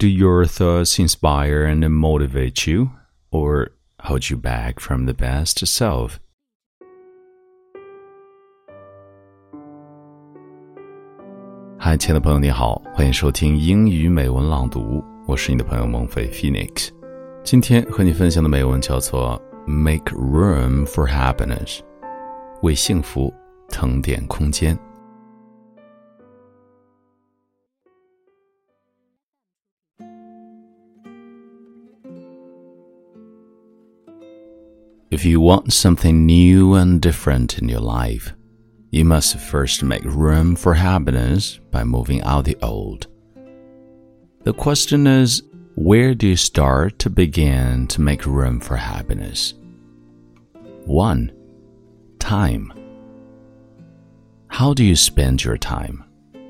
do your thoughts inspire and motivate you, or hold you back from the best self? Hi，亲爱的朋友，你好，欢迎收听英语美文朗读，我是你的朋友孟飞 Phoenix。今天和你分享的美文叫做《Make Room for Happiness》，为幸福腾点空间。If you want something new and different in your life, you must first make room for happiness by moving out the old. The question is, where do you start to begin to make room for happiness? 1. Time. How do you spend your time?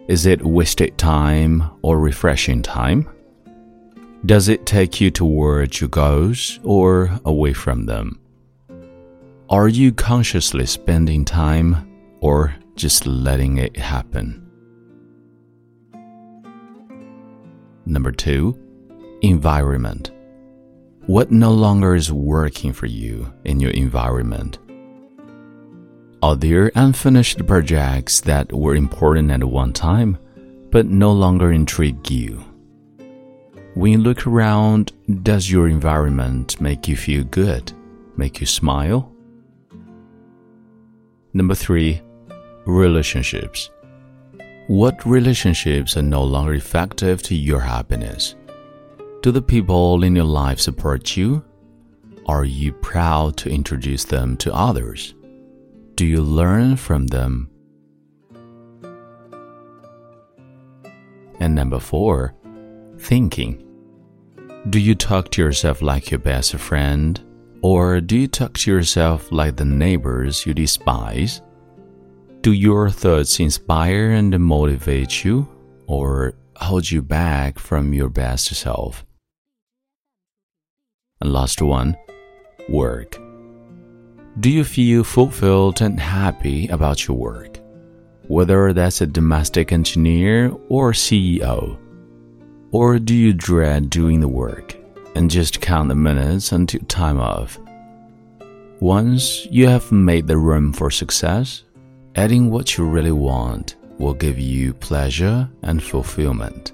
Is it wasted time or refreshing time? Does it take you towards your goals or away from them? Are you consciously spending time or just letting it happen? Number two, environment. What no longer is working for you in your environment? Are there unfinished projects that were important at one time but no longer intrigue you? When you look around, does your environment make you feel good, make you smile? Number three, relationships. What relationships are no longer effective to your happiness? Do the people in your life support you? Are you proud to introduce them to others? Do you learn from them? And number four, thinking. Do you talk to yourself like your best friend? Or do you talk to yourself like the neighbors you despise? Do your thoughts inspire and motivate you, or hold you back from your best self? And last one, work. Do you feel fulfilled and happy about your work? Whether that's a domestic engineer or CEO? Or do you dread doing the work? And just count the minutes until time off. Once you have made the room for success, adding what you really want will give you pleasure and fulfillment.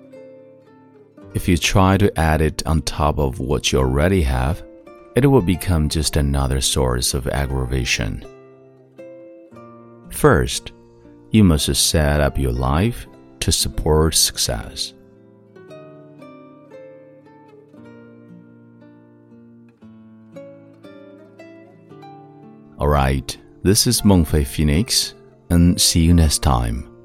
If you try to add it on top of what you already have, it will become just another source of aggravation. First, you must set up your life to support success. Alright, this is Mengfei Phoenix, and see you next time.